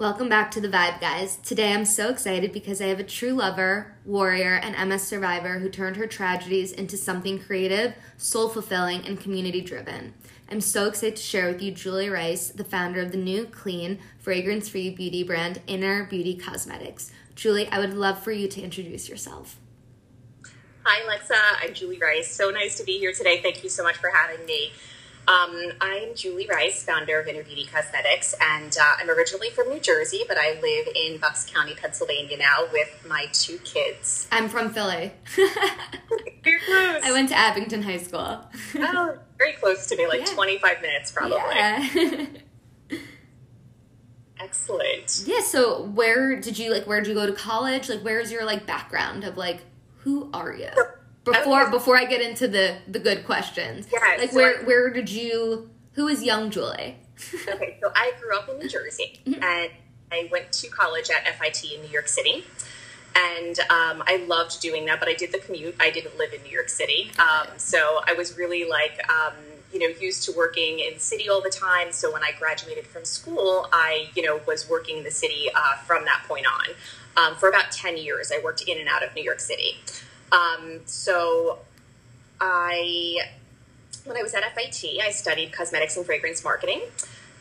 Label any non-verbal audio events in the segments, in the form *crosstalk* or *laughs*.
Welcome back to The Vibe, guys. Today I'm so excited because I have a true lover, warrior, and MS survivor who turned her tragedies into something creative, soul fulfilling, and community driven. I'm so excited to share with you Julie Rice, the founder of the new, clean, fragrance free beauty brand Inner Beauty Cosmetics. Julie, I would love for you to introduce yourself. Hi, Alexa. I'm Julie Rice. So nice to be here today. Thank you so much for having me. Um, I'm Julie Rice, founder of Inner Beauty Cosmetics, and uh, I'm originally from New Jersey, but I live in Bucks County, Pennsylvania now with my two kids. I'm from Philly. *laughs* Very close. I went to Abington High School. oh, very close to me, like Yeah. 25 minutes probably. Yeah. *laughs* *laughs* Excellent. yeah, so where did you like where did you go to college? Like where's your like background of like who are you? Before Okay. before I get into the the good questions. Yeah, Like so where I- where did you who is young Julie? *laughs* Okay, so I grew up in New Jersey and I went to college at FIT in New York City. And um, I loved doing that, but I did the commute. I didn't live in New York City. Um, so I was really like, um, you know, used to working in the city all the time. So when I graduated from school, I, you know, was working in the city uh, from that point on. Um, for about 10 years, I worked in and out of New York City. Um, so I when I was at FIT, I studied cosmetics and fragrance marketing.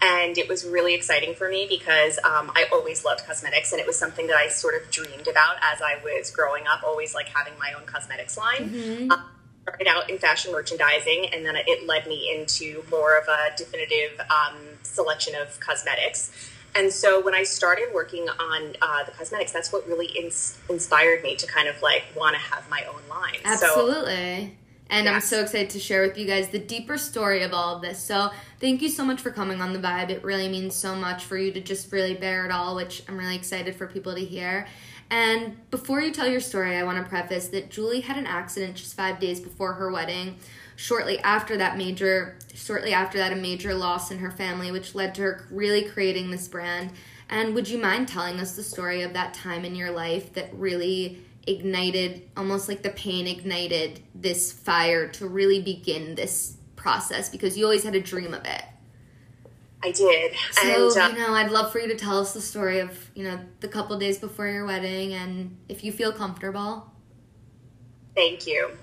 And it was really exciting for me because um, I always loved cosmetics, and it was something that I sort of dreamed about as I was growing up, always like having my own cosmetics line. Um, started out in fashion merchandising, and then it led me into more of a definitive um, selection of cosmetics. And so when I started working on uh, the cosmetics, that's what really ins- inspired me to kind of like want to have my own line. So, Absolutely. and I'm so excited to share with you guys the deeper story of all of this. So, thank you so much for coming on the vibe. It really means so much for you to just really bear it all, which I'm really excited for people to hear. And before you tell your story, I want to preface that Julie had an accident just 5 days before her wedding. Shortly after that major shortly after that a major loss in her family which led to her really creating this brand. And would you mind telling us the story of that time in your life that really ignited almost like the pain ignited this fire to really begin this process because you always had a dream of it. I did. So, and uh, you know, I'd love for you to tell us the story of, you know, the couple days before your wedding and if you feel comfortable. Thank you.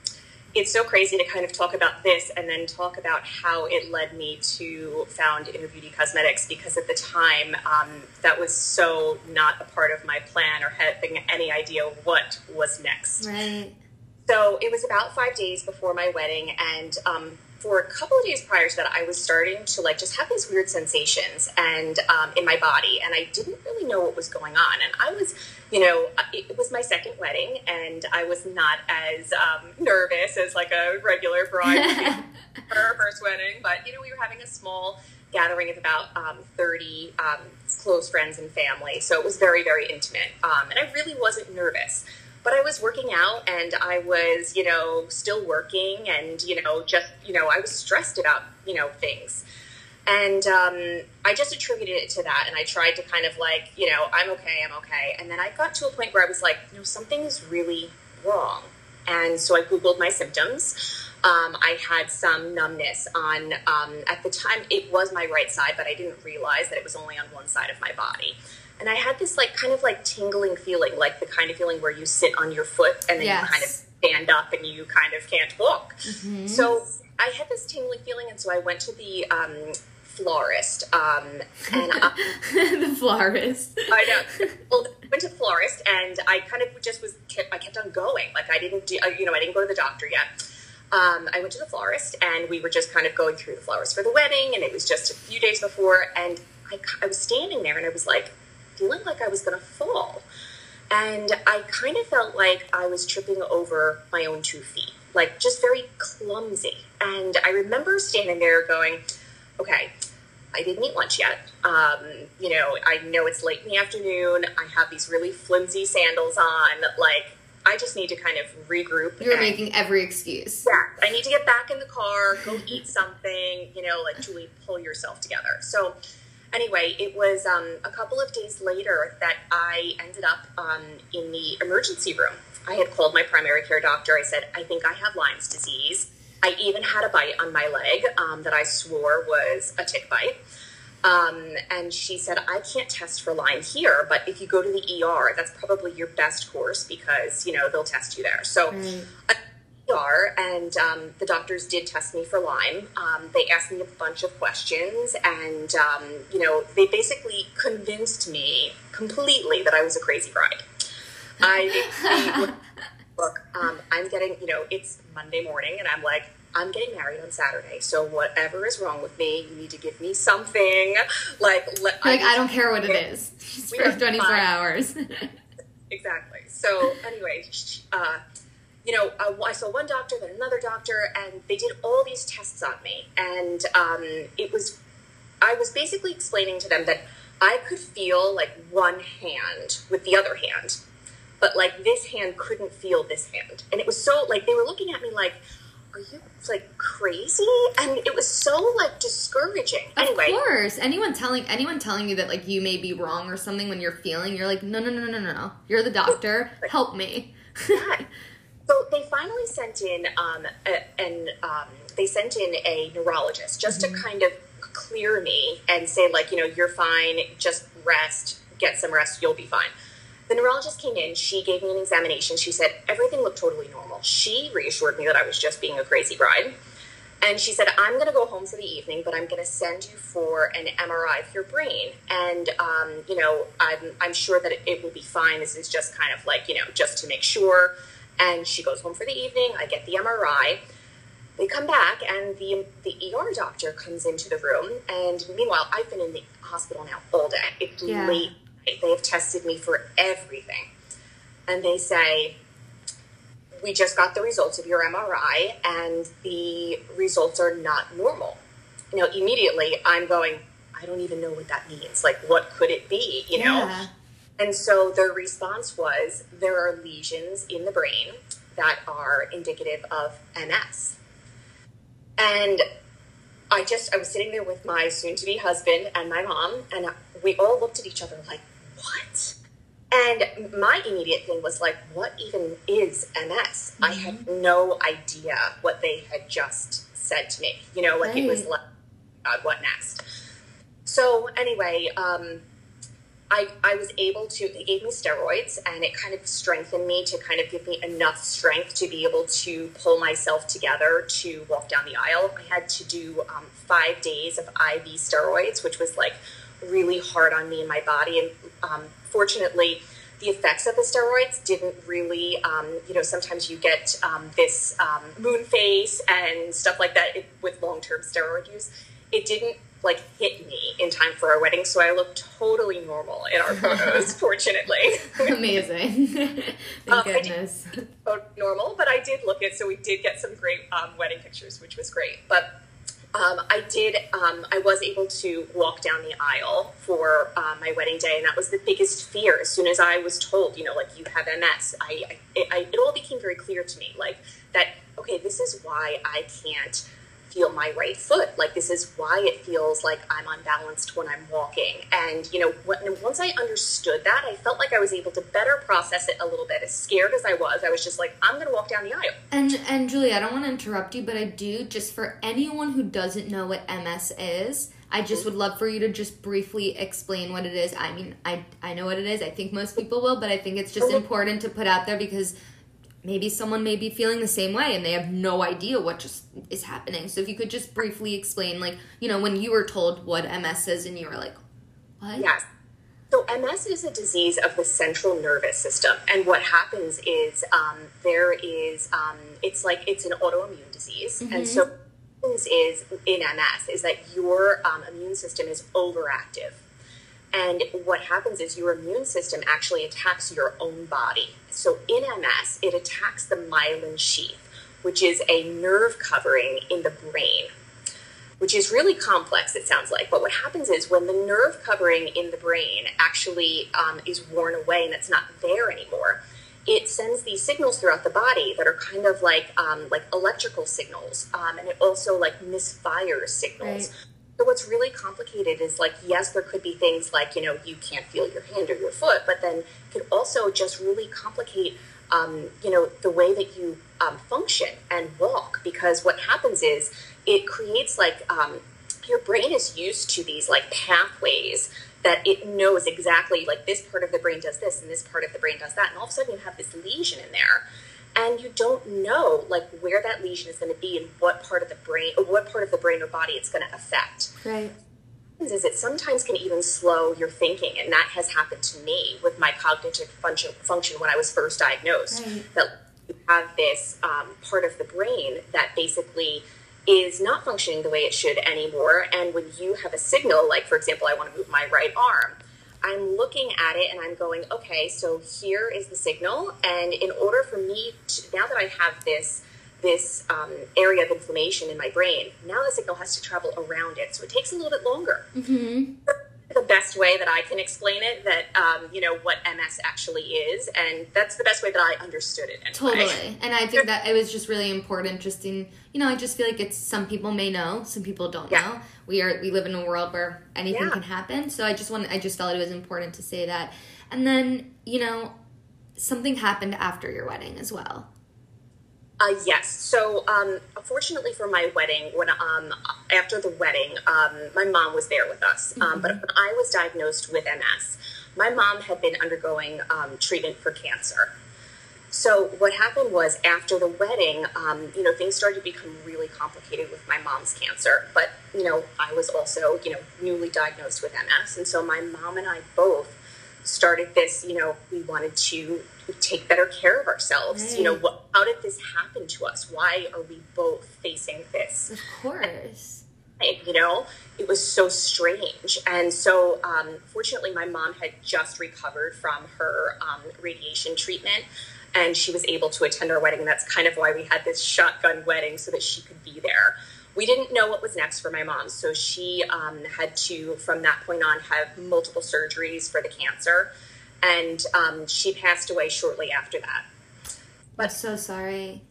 It's so crazy to kind of talk about this and then talk about how it led me to found Inner Beauty Cosmetics because at the time um, that was so not a part of my plan or having any idea what was next. Right. So it was about five days before my wedding, and um, for a couple of days prior to that, I was starting to like just have these weird sensations and um, in my body, and I didn't really know what was going on. And I was, you know, it, it was my second wedding, and I was not as um, nervous as like a regular bride *laughs* for her first wedding. But you know, we were having a small gathering of about um, 30 um, close friends and family. So it was very, very intimate. Um, and I really wasn't nervous. But I was working out and I was, you know, still working and, you know, just, you know, I was stressed about, you know, things. And um, I just attributed it to that. And I tried to kind of like, you know, I'm okay, I'm okay. And then I got to a point where I was like, you know, something is really wrong. And so I Googled my symptoms. Um, I had some numbness on, um, at the time, it was my right side, but I didn't realize that it was only on one side of my body. And I had this like kind of like tingling feeling, like the kind of feeling where you sit on your foot and then Yes. you kind of stand up and you kind of can't walk. So I had this tingling feeling, and so I went to the um, florist, um, and I, *laughs* the florist. I know. Well, I went to the florist, and I kind of just was kept, I kept on going. Like I didn't, do, uh, you know, I didn't go to the doctor yet. Um, I went to the florist, and we were just kind of going through the flowers for the wedding, and it was just a few days before, and I, I was standing there, and I was like feeling like I was going to fall, and I kind of felt like I was tripping over my own two feet, like just very clumsy. And I remember standing there going, okay, I didn't eat lunch yet. Um, you know, I know it's late in the afternoon. I have these really flimsy sandals on. Like, I just need to kind of regroup. You're and- making every excuse. yeah, I need to get back in the car, go eat something, you know, like Julie, pull yourself together. So, anyway, it was um, a couple of days later that I ended up um, in the emergency room. I had called my primary care doctor. I said, I think I have Lyme's disease. I even had a bite on my leg um, that I swore was a tick bite. Um, and she said, I can't test for Lyme here, but if you go to the ER, that's probably your best course because, you know, they'll test you there. So mm. ER, and um, the doctors did test me for Lyme. Um, they asked me a bunch of questions, and, um, you know, they basically convinced me completely that I was a crazy bride. I, *laughs* look, um, I'm getting, you know, it's Monday morning, and I'm like, I'm getting married on Saturday, so whatever is wrong with me, you need to give me something. Like, like I, I don't care what it is. We for 24 hours. *laughs* exactly. So, anyway, uh, you know, uh, I saw one doctor, then another doctor, and they did all these tests on me, and um, it was, I was basically explaining to them that I could feel like one hand with the other hand, but like this hand couldn't feel this hand, and it was so like they were looking at me like are you like crazy? And it was so like discouraging. Of anyway, of course, anyone telling anyone telling you that like you may be wrong or something when you're feeling, you're like, no, no, no, no, no, no. You're the doctor. Help me. yeah. *laughs* So they finally sent in um, a, and um, they sent in a neurologist just mm-hmm. to kind of clear me and say like, you know, you're fine. Just rest. Get some rest. You'll be fine. The neurologist came in, she gave me an examination. She said everything looked totally normal. She reassured me that I was just being a crazy bride. And she said, I'm going to go home for the evening, but I'm going to send you for an MRI of your brain. And, um, you know, I'm, I'm sure that it, it will be fine. This is just kind of like, you know, just to make sure. And she goes home for the evening. I get the MRI. They come back, and the, the ER doctor comes into the room. And meanwhile, I've been in the hospital now all day. It's yeah. late they have tested me for everything. And they say, We just got the results of your MRI, and the results are not normal. You know, immediately I'm going, I don't even know what that means. Like, what could it be? You know? And so their response was there are lesions in the brain that are indicative of MS. And I just, I was sitting there with my soon to be husband and my mom, and we all looked at each other like, what? And my immediate thing was like, what even is MS? Mm-hmm. I had no idea what they had just said to me. You know, like right. it was like, God, what next? So anyway, um, I, I was able to, they gave me steroids and it kind of strengthened me to kind of give me enough strength to be able to pull myself together to walk down the aisle. I had to do um, five days of IV steroids, which was like really hard on me and my body. And um, fortunately, the effects of the steroids didn't really, um, you know, sometimes you get um, this um, moon face and stuff like that with long term steroid use. It didn't like hit me in time for our wedding, so I looked totally normal in our photos, *laughs* fortunately. Amazing. *laughs* Thank um, goodness. normal, but I did look it, so we did get some great um, wedding pictures, which was great. But um, I did, um, I was able to walk down the aisle for uh, my wedding day, and that was the biggest fear. As soon as I was told, you know, like you have MS, I, I, it, I, it all became very clear to me, like that, okay, this is why I can't feel my right foot. Like this is why it feels like I'm unbalanced when I'm walking. And you know, when, once I understood that, I felt like I was able to better process it a little bit. As scared as I was, I was just like, I'm going to walk down the aisle. And and Julie, I don't want to interrupt you, but I do just for anyone who doesn't know what MS is. I just would love for you to just briefly explain what it is. I mean, I I know what it is. I think most people will, but I think it's just important to put out there because maybe someone may be feeling the same way and they have no idea what just is happening. So if you could just briefly explain, like, you know, when you were told what MS is and you were like, what? Yes. So MS is a disease of the central nervous system, and what happens is um, there is um, it's like it's an autoimmune disease, mm-hmm. and so is in MS is that your um, immune system is overactive and what happens is your immune system actually attacks your own body. So in MS, it attacks the myelin sheath, which is a nerve covering in the brain, which is really complex, it sounds like. But what happens is when the nerve covering in the brain actually um, is worn away and it's not there anymore, it sends these signals throughout the body that are kind of like um, like electrical signals, um, and it also like misfires signals. Right so what's really complicated is like, yes, there could be things like, you know, you can't feel your hand or your foot, but then it could also just really complicate, um, you know, the way that you um, function and walk. Because what happens is it creates like um, your brain is used to these like pathways that it knows exactly like this part of the brain does this and this part of the brain does that and all of a sudden you have this lesion in there and you don't know like where that lesion is going to be and what part of the brain or what part of the brain or body it's going to affect right is it sometimes can even slow your thinking and that has happened to me with my cognitive function, function when i was first diagnosed right. that you have this um, part of the brain that basically is not functioning the way it should anymore. And when you have a signal, like for example, I want to move my right arm, I'm looking at it and I'm going, okay, so here is the signal. And in order for me to, now that I have this, this um, area of inflammation in my brain, now the signal has to travel around it. So it takes a little bit longer. Mm-hmm the best way that I can explain it that um, you know what MS actually is, and that's the best way that I understood it. Anyway. Totally, and I think *laughs* that it was just really important. Just in you know, I just feel like it's some people may know, some people don't yeah. know. We are we live in a world where anything yeah. can happen, so I just want I just felt it was important to say that. And then you know, something happened after your wedding as well. Uh, yes. So, um, fortunately for my wedding, when um, after the wedding, um, my mom was there with us. Um, mm-hmm. but when I was diagnosed with MS, my mom had been undergoing um, treatment for cancer. So what happened was after the wedding, um, you know, things started to become really complicated with my mom's cancer. But you know, I was also you know newly diagnosed with MS, and so my mom and I both started this. You know, we wanted to take better care of ourselves. Right. You know, what, how did this happen to us? Why are we both facing this? Of course. And, you know, it was so strange. And so, um, fortunately, my mom had just recovered from her um, radiation treatment and she was able to attend our wedding. And that's kind of why we had this shotgun wedding so that she could be there. We didn't know what was next for my mom. So she um, had to, from that point on, have multiple surgeries for the cancer and um, she passed away shortly after that. But I'm so sorry.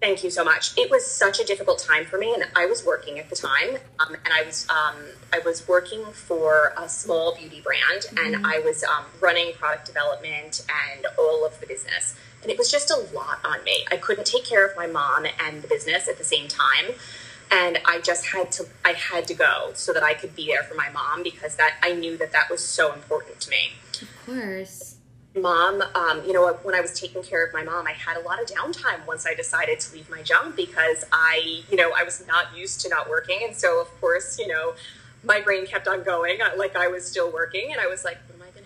Thank you so much. It was such a difficult time for me, and I was working at the time, um, and I was um, I was working for a small beauty brand, mm-hmm. and I was um, running product development and all of the business, and it was just a lot on me. I couldn't take care of my mom and the business at the same time, and I just had to I had to go so that I could be there for my mom because that I knew that that was so important to me. Of course. Mom, um, you know, when I was taking care of my mom, I had a lot of downtime once I decided to leave my job because I, you know, I was not used to not working. And so, of course, you know, my brain kept on going like I was still working. And I was like,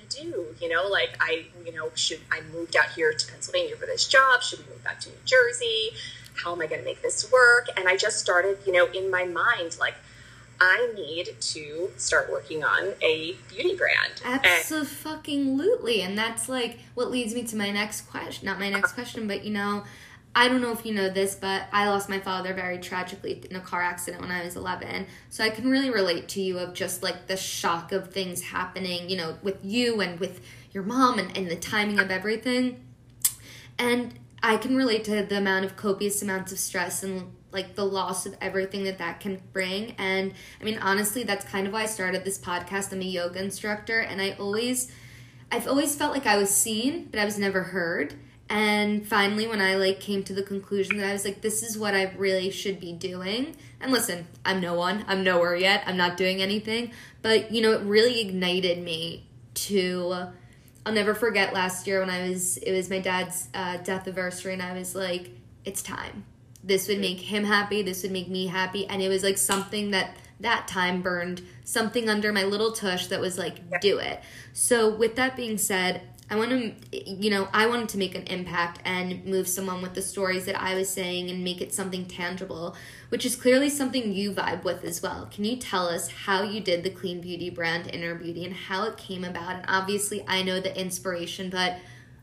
do? You know, like I, you know, should I moved out here to Pennsylvania for this job? Should we move back to New Jersey? How am I going to make this work? And I just started, you know, in my mind, like, I need to start working on a beauty brand. Absolutely. And that's like what leads me to my next question. Not my next question, but you know, I don't know if you know this, but I lost my father very tragically in a car accident when I was 11. So I can really relate to you of just like the shock of things happening, you know, with you and with your mom and, and the timing of everything. And I can relate to the amount of copious amounts of stress and like the loss of everything that that can bring. And I mean, honestly, that's kind of why I started this podcast. I'm a yoga instructor, and I always, I've always felt like I was seen, but I was never heard. And finally, when I like came to the conclusion that I was like, this is what I really should be doing. And listen, I'm no one. I'm nowhere yet. I'm not doing anything. But you know, it really ignited me to. I'll never forget last year when I was. It was my dad's uh, death anniversary, and I was like, it's time this would make him happy this would make me happy and it was like something that that time burned something under my little tush that was like do it so with that being said i want to you know i wanted to make an impact and move someone with the stories that i was saying and make it something tangible which is clearly something you vibe with as well. Can you tell us how you did the clean beauty brand inner beauty and how it came about? And obviously i know the inspiration but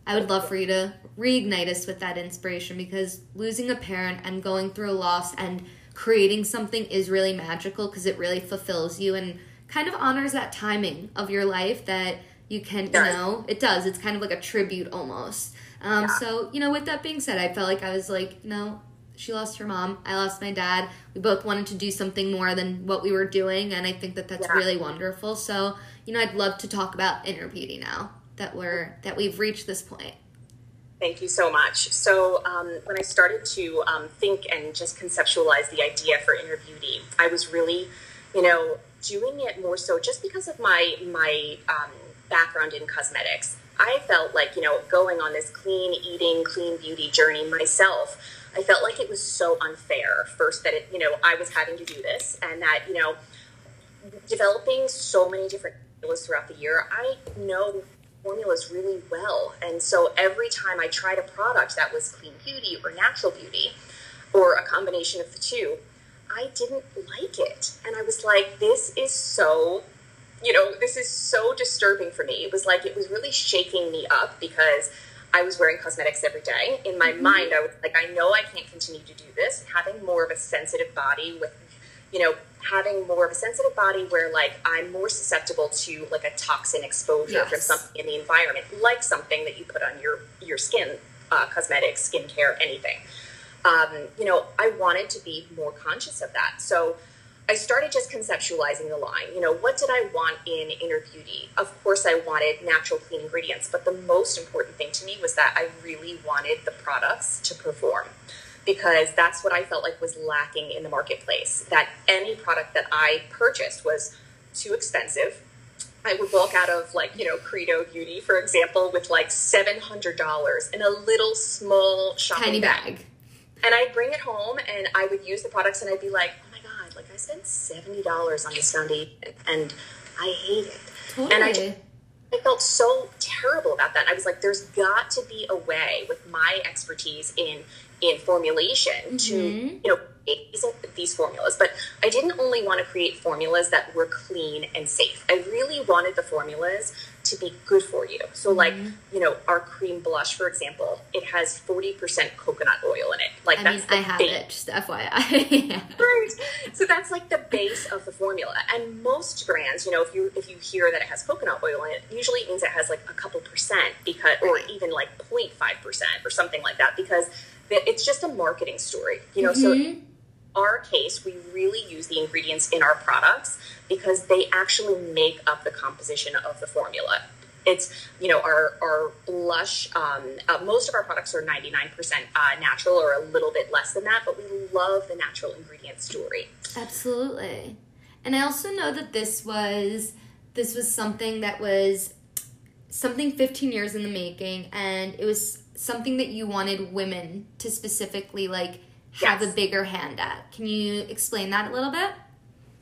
I would love for you to reignite us with that inspiration because losing a parent and going through a loss and creating something is really magical because it really fulfills you and kind of honors that timing of your life that you can, you know, it does. It's kind of like a tribute almost. Um, yeah. So, you know, with that being said, I felt like I was like, no, she lost her mom. I lost my dad. We both wanted to do something more than what we were doing. And I think that that's yeah. really wonderful. So, you know, I'd love to talk about inner beauty now that we're that we've reached this point Thank you so much. So, um, when I started to um, think and just conceptualize the idea for inner beauty, I was really you know, doing it more so just because of my my um, background in cosmetics. I felt like, you know, going on this clean eating, clean beauty journey myself, I felt like it was so unfair. First, that it, you know, I was having to do this, and that, you know, developing so many different formulas throughout the year, I know formulas really well. And so every time I tried a product that was clean beauty or natural beauty, or a combination of the two, I didn't like it. And I was like, this is so, you know, this is so disturbing for me. It was like, it was really shaking me up because I was wearing cosmetics every day. In my mm-hmm. mind, I was like, I know I can't continue to do this. Having more of a sensitive body with, you know, having more of a sensitive body where like I'm more susceptible to like a toxin exposure yes. from something in the environment, like something that you put on your your skin, uh, cosmetics, skincare, anything um, you know, I wanted to be more conscious of that. So I started just conceptualizing the line. You know, what did I want in inner beauty? Of course, I wanted natural, clean ingredients, but the most important thing to me was that I really wanted the products to perform because that's what I felt like was lacking in the marketplace. That any product that I purchased was too expensive. I would walk out of like, you know, Credo Beauty, for example, with like $700 in a little small shopping Tiny bag. bag and I'd bring it home and I would use the products and I'd be like, God, like I spent $70 on this foundation and I hate it. Totally. And I, just, I felt so terrible about that. I was like, there's got to be a way with my expertise in in formulation mm-hmm. to you know these, these formulas but i didn't only want to create formulas that were clean and safe i really wanted the formulas to be good for you. So, mm-hmm. like, you know, our cream blush, for example, it has 40% coconut oil in it. Like, I that's mean, I have base. it, just FYI. yeah. *laughs* Right. So that's like the base of the formula. And most brands, you know, if you if you hear that it has coconut oil in it, usually it means it has like a couple percent because, or even like 0.5% or something like that, because it's just a marketing story, you know. Mm-hmm. So our case, we really use the ingredients in our products because they actually make up the composition of the formula. It's, you know, our, our blush, um, uh, most of our products are 99% uh, natural or a little bit less than that, but we love the natural ingredient story. Absolutely. And I also know that this was this was something that was something 15 years in the making and it was something that you wanted women to specifically like have yes. a bigger hand at. Can you explain that a little bit?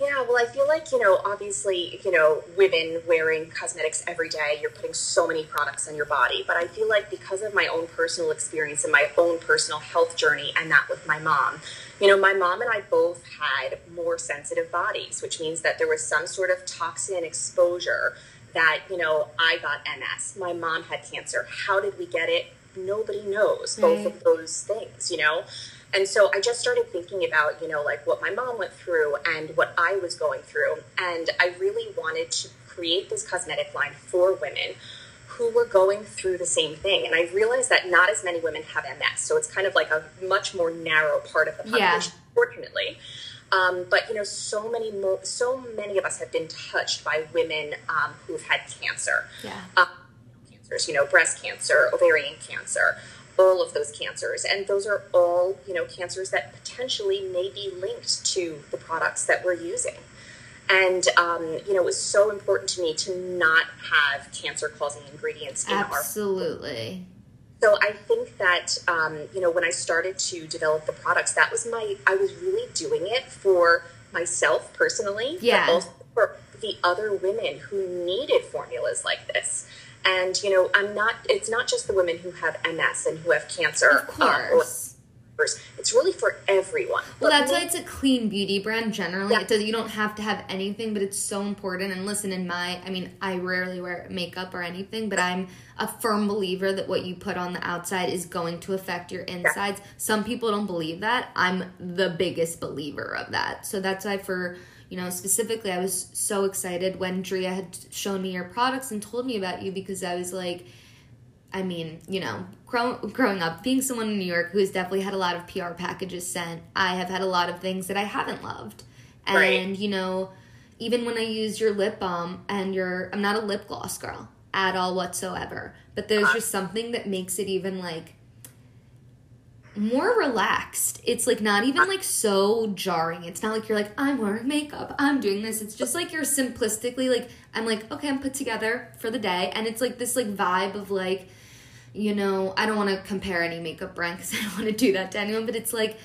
Yeah, well, I feel like, you know, obviously, you know, women wearing cosmetics every day, you're putting so many products on your body. But I feel like because of my own personal experience and my own personal health journey and that with my mom, you know, my mom and I both had more sensitive bodies, which means that there was some sort of toxin exposure that, you know, I got MS. My mom had cancer. How did we get it? Nobody knows both of those things, you know? And so I just started thinking about, you know, like what my mom went through and what I was going through. And I really wanted to create this cosmetic line for women who were going through the same thing. And I realized that not as many women have MS. So it's kind of like a much more narrow part of the population, yeah. fortunately. Um, but you know, so many mo- so many of us have been touched by women um, who've had cancer. Yeah. Um, cancers, you know, breast cancer, ovarian cancer, all of those cancers. And those are all, you know, cancers that potentially may be linked to the products that we're using. And, um, you know, it was so important to me to not have cancer causing ingredients in Absolutely. our Absolutely. So I think that, um, you know, when I started to develop the products, that was my, I was really doing it for myself personally, yeah. but also for the other women who needed formulas like this. And you know, I'm not. It's not just the women who have MS and who have cancer. Of uh, course. it's really for everyone. Well, but that's why it's a clean beauty brand. Generally, yeah. does, you don't have to have anything, but it's so important. And listen, in my, I mean, I rarely wear makeup or anything, but I'm a firm believer that what you put on the outside is going to affect your insides. Yeah. Some people don't believe that. I'm the biggest believer of that. So that's why for you know, specifically, I was so excited when Drea had shown me your products and told me about you because I was like, I mean, you know, grow, growing up, being someone in New York who has definitely had a lot of PR packages sent, I have had a lot of things that I haven't loved. And, right. you know, even when I use your lip balm and your, I'm not a lip gloss girl at all whatsoever, but there's uh-huh. just something that makes it even like, more relaxed. It's like not even like so jarring. It's not like you're like, I'm wearing makeup, I'm doing this. It's just like you're simplistically like, I'm like, okay, I'm put together for the day. And it's like this like vibe of like, you know, I don't want to compare any makeup brand because *laughs* I don't want to do that to anyone, but it's like,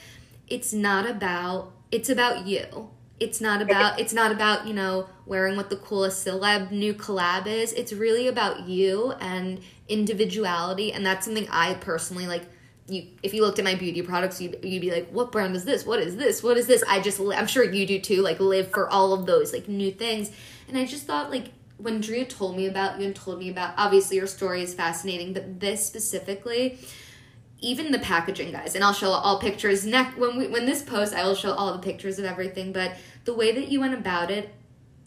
it's not about, it's about you. It's not about, it's not about, you know, wearing what the coolest celeb new collab is. It's really about you and individuality. And that's something I personally like you if you looked at my beauty products you'd, you'd be like what brand is this? What is this? What is this? I just i'm sure you do too like live for all of those like new things. And i just thought like when Drea told me about you and told me about obviously your story is fascinating but this specifically even the packaging guys and i'll show all pictures next when we when this post i will show all the pictures of everything but the way that you went about it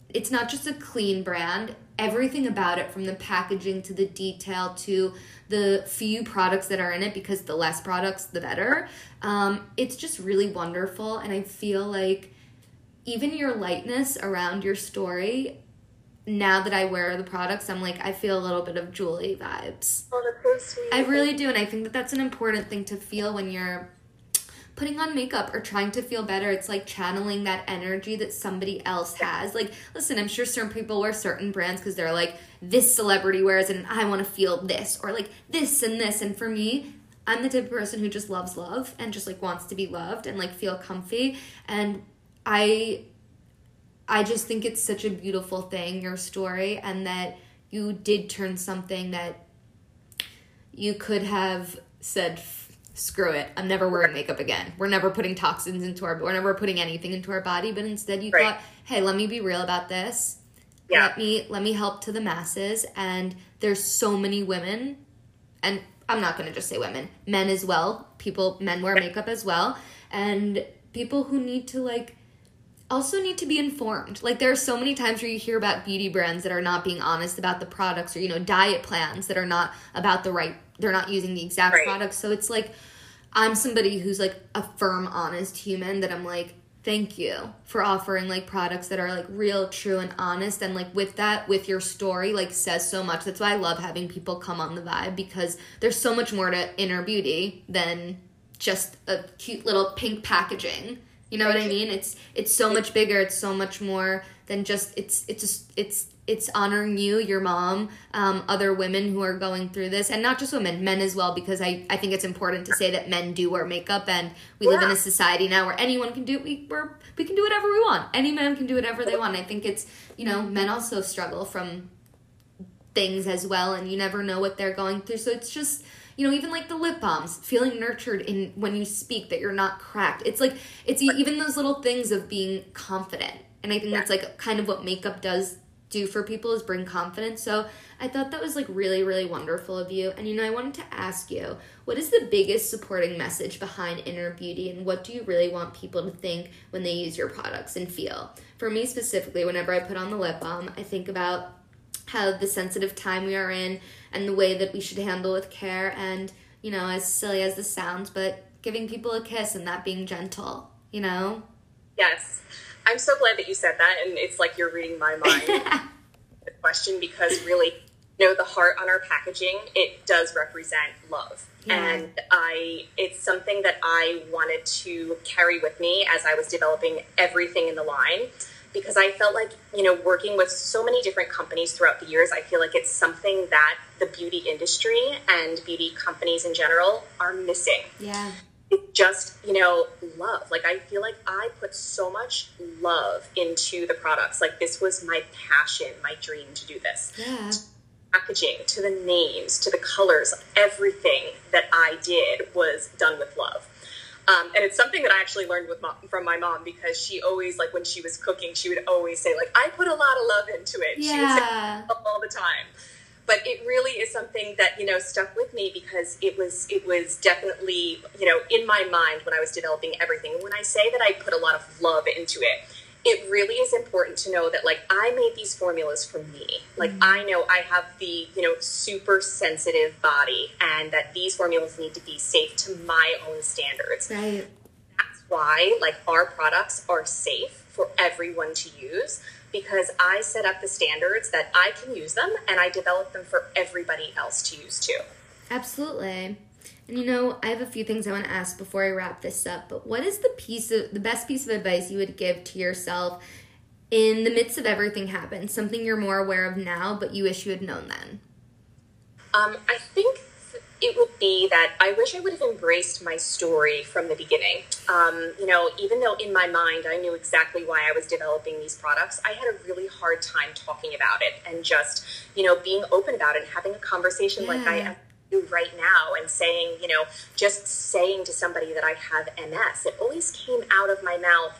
it's not just a clean brand everything about it from the packaging to the detail to the few products that are in it because the less products the better. Um, it's just really wonderful and i feel like even your lightness around your story now that i wear the products i'm like i feel a little bit of julie vibes. Oh that's so sweet. I really do and i think that that's an important thing to feel when you're putting on makeup or trying to feel better. It's like channeling that energy that somebody else has. Like, listen, I'm sure certain people wear certain brands because they're like, this celebrity wears it and I want to feel this, or like this and this. And for me, I'm the type of person who just loves love and just like wants to be loved and like feel comfy. And I, I just think it's such a beautiful thing, your story, and that you did turn something that you could have said screw it, I'm never wearing makeup again. We're never putting toxins into our, we're never putting anything into our body. But instead, you right. thought, hey, let me be real about this. Yeah. Let me let me help to the masses. And there's so many women, and I'm not gonna just say women, men as well. People, men wear makeup as well, and people who need to like also need to be informed. Like there are so many times where you hear about beauty brands that are not being honest about the products or you know diet plans that are not about the right they're not using the exact right. products. So it's like I'm somebody who's like a firm, honest human that I'm like, thank you for offering like products that are like real, true, and honest. And like with that, with your story, like says so much. That's why I love having people come on the vibe because there's so much more to inner beauty than just a cute little pink packaging. You know what I mean? It's it's so much bigger. It's so much more than just it's it's just it's it's honoring you, your mom, um, other women who are going through this, and not just women, men as well, because I, I think it's important to say that men do wear makeup, and we yeah. live in a society now where anyone can do we we're, we can do whatever we want. Any man can do whatever they want. I think it's you know men also struggle from things as well, and you never know what they're going through. So it's just you know even like the lip balms feeling nurtured in when you speak that you're not cracked it's like it's even those little things of being confident and i think yeah. that's like kind of what makeup does do for people is bring confidence. So I thought that was like really, really wonderful of you. And you know, I wanted to ask you, what is the biggest supporting message behind inner beauty and what do you really want people to think when they use your products and feel? For me specifically, whenever I put on the lip balm, I think about how the sensitive time we are in and the way that we should handle with care and, you know, as silly as this sounds, but giving people a kiss and that being gentle, you know? Yes. I'm so glad that you said that, and it's like you're reading my mind. *laughs* the question because really, you know, the heart on our packaging it does represent love, yeah. and I it's something that I wanted to carry with me as I was developing everything in the line. Because I felt like, you know, working with so many different companies throughout the years, I feel like it's something that the beauty industry and beauty companies in general are missing. Yeah. It's just you know love. Like i feel like i put so much love into the products. Like this was my passion my dream to do this. Yeah. Packaging to the names to the colors everything that i did was done with love um, and it's something that I actually learned with mom, from my mom because she always like when she was cooking, she would always say like, "I put a lot of love into it." Yeah. She would say all the time but it really is something that you know stuck with me because it was it was definitely you know in my mind when I was developing everything. When I say that I put a lot of love into it, it really is important to know that like I made these formulas for me. Like mm-hmm. I know I have the you know super sensitive body, and that these formulas need to be safe to my own standards. Right. That's why like our products are safe for everyone to use because I set up the standards that I can use them and I develop them for everybody else to use too. Absolutely. And you know, I have a few things I want to ask before I wrap this up. But what is the piece of the best piece of advice you would give to yourself in the midst of everything happening? Something you're more aware of now, but you wish you had known then. Um, I think it would be that I wish I would have embraced my story from the beginning. Um, you know, even though in my mind I knew exactly why I was developing these products, I had a really hard time talking about it and just, you know, being open about it and having a conversation yeah. like I right now and saying, you know, just saying to somebody that I have MS, it always came out of my mouth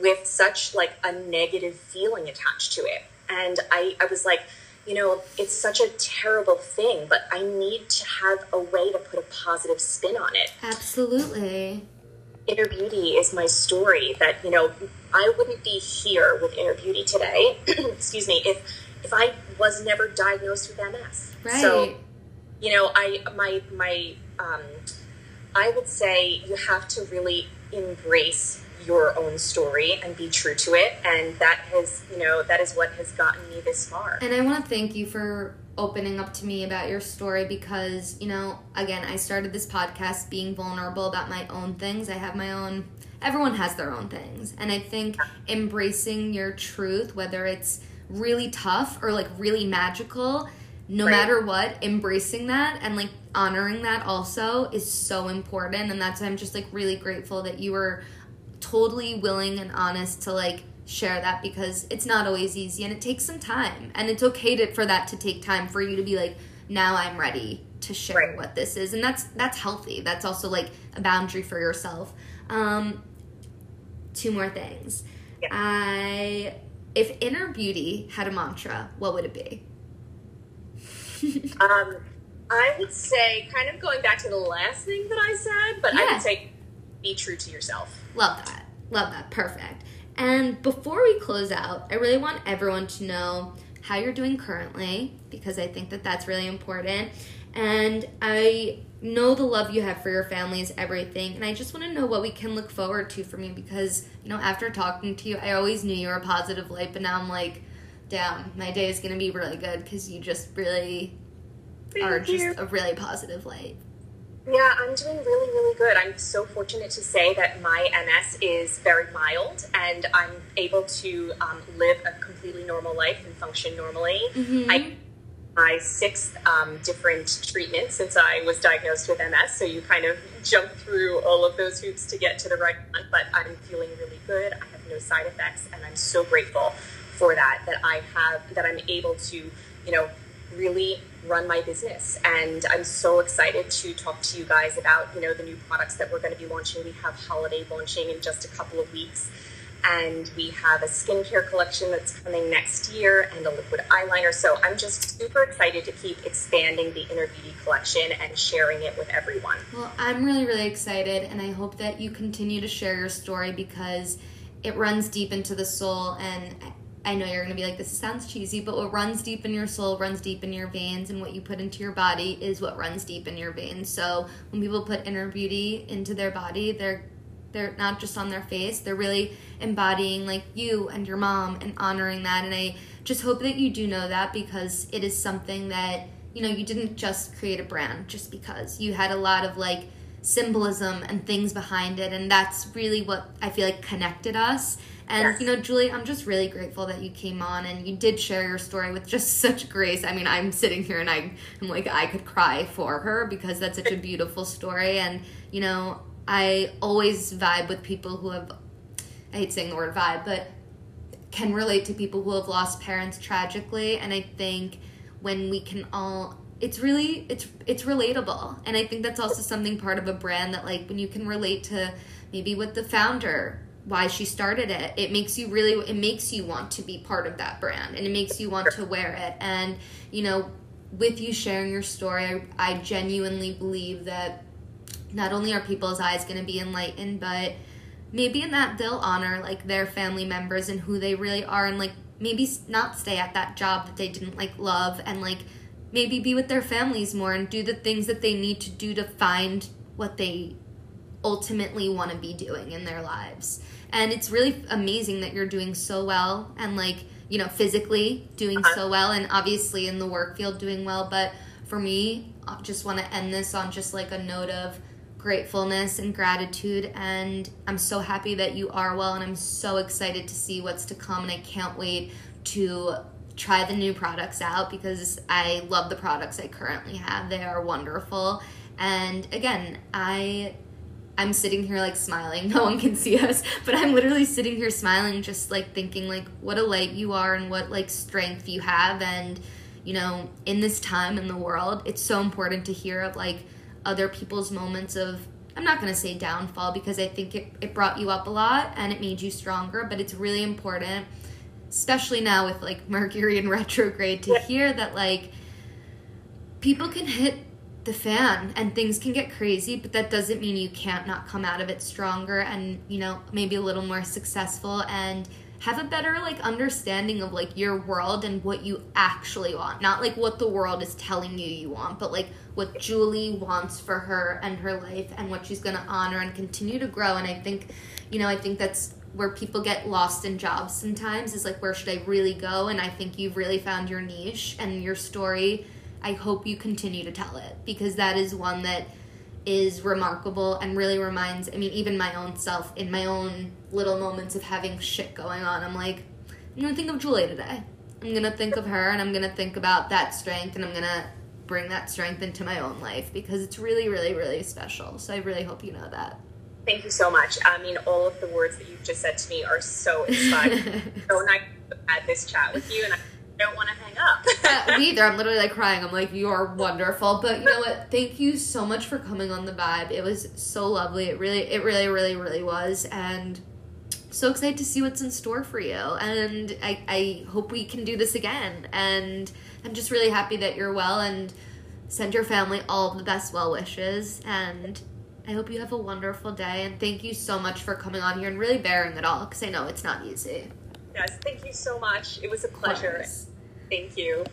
with such like a negative feeling attached to it. And I, I was like, you know, it's such a terrible thing, but I need to have a way to put a positive spin on it. Absolutely. Inner Beauty is my story that, you know, I wouldn't be here with Inner Beauty today, *clears throat* excuse me, if if I was never diagnosed with MS. Right. So, you know, I my my um I would say you have to really embrace your own story and be true to it. And that has you know that is what has gotten me this far. And i want to thank you for opening up to me about your story because you know again i started this podcast being vulnerable about my own things. I have my own everyone has their own things. And i think embracing your truth whether it's really tough or like really magical no right. matter what embracing that and like honoring that also is so important and that's why i'm just like really grateful that you were totally willing and honest to like share that because it's not always easy and it takes some time and it's okay to, for that to take time for you to be like now i'm ready to share right. what this is and that's that's healthy that's also like a boundary for yourself um two more things yeah. i if inner beauty had a mantra what would it be *laughs* um i would say kind of going back to the last thing that i said but yeah. i would say be true to yourself Love that. Love that. Perfect. And before we close out, I really want everyone to know how you're doing currently because I think that that's really important. And I know the love you have for your family is everything. And I just want to know what we can look forward to from you because, you know, after talking to you, I always knew you were a positive light, but now I'm like, damn, my day is going to be really good because you just really Thank are you. just a really positive light. Yeah, I'm doing really, really good. I'm so fortunate to say that my MS is very mild and I'm able to um, live a completely normal life and function normally. Mm-hmm. I my sixth um, different treatment since I was diagnosed with MS. So you kind of jump through all of those hoops to get to the right one. But I'm feeling really good. I have no side effects, and I'm so grateful for that. That I have that I'm able to, you know, really run my business. And I'm so excited to talk to you guys about, you know, the new products that we're going to be launching. We have holiday launching in just a couple of weeks. And we have a skincare collection that's coming next year and a liquid eyeliner. So I'm just super excited to keep expanding the Inner Beauty collection and sharing it with everyone. Well, I'm really, really excited. And I hope that you continue to share your story because it runs deep into the soul and I know you're going to be like, this sounds cheesy, but what runs deep in your soul runs deep in your veins, and what you put into your body is what runs deep in your veins. So when people put inner beauty into their body, they're they're not just on their face, they're really embodying like you and your mom and honoring that. And I just hope that you do know that because it is something that, you know, you didn't just create a brand just because. You had a lot of like symbolism and things behind it, and that's really what I feel like connected us and yes. you know, Julie, I'm just really grateful that you came on and you did share your story with just *laughs* such grace. I mean, I'm sitting here and I, I'm like, I could cry for her because that's such a beautiful story. And you know, I always vibe with people who have, I hate saying the word vibe, but can relate to people who have lost parents tragically. And I think when we can all it's really it's it's relatable and i think that's also something part of a brand that like when you can relate to maybe what the founder why she started it it makes you really it makes you want to be part of that brand and it makes you want to wear it and you know with you sharing your story i, I genuinely believe that not only are people's eyes going to be enlightened but maybe in that they'll honor like their family members and who they really are and like maybe not stay at that job that they didn't like love and like maybe be with their families more and do the things that they need to do to find what they ultimately want to be doing in their lives. And it's really amazing that you're doing so well and like, you know, physically doing uh-huh. so well and obviously in the work field doing well, but for me, I just want to end this on just like a note of gratefulness and gratitude. And I'm so happy that you are well, and I'm so excited to see what's to come. And I can't wait to try the new products out because I love the products I currently have. They are wonderful. And again, I I'm sitting here like smiling. *laughs* No one can see us, but I'm literally sitting here smiling just like thinking like what a light you are and what like strength you have. And you know, in this time in the world, it's so important to hear of like other people's moments of I'm not going to say downfall because I think it, it brought you up a lot and it made you stronger, but it's really important, especially now with like *laughs* Mercury in retrograde, to hear that like people can hit the fan and things can get crazy, but that doesn't mean you can't not come out of it stronger and, you know, maybe a little more successful and have a better like understanding of like your world and what you actually want. Not like what the world is telling you you want but like what julie wants for her and her life and what she's going to honor and continue to grow. And i think you know i think that's where people get lost in jobs sometimes is like where should i really go? And i think you've really found your niche and your story i hope you continue to tell it because that is one that is remarkable and really reminds I mean even my own self in my own little moments of having shit going on I'm like I'm going to think of Julie today. I'm going to think of her and I'm going to think about that strength and I'm going to bring that strength into my own life because it's really really really special. So I really hope you know that. Thank you so much. I mean all of the words that you've just said to me are so inspiring. *laughs* so nice to have had this chat with you and I don't want to hang up. *laughs* uh, me either. I'm literally like crying. I'm like, you are wonderful. But you know what? Thank you so much for coming on the vibe. It was so lovely. It really, it really, really, really was. And so excited to see what's in store for you. And I, I hope we can do this again. And I'm just really happy that you're well and send your family all the best well wishes. And I hope you have a wonderful day. And thank you so much for coming on here and really bearing it all because I know it's not easy. Yes, thank you so much. It was a pleasure. Thank you.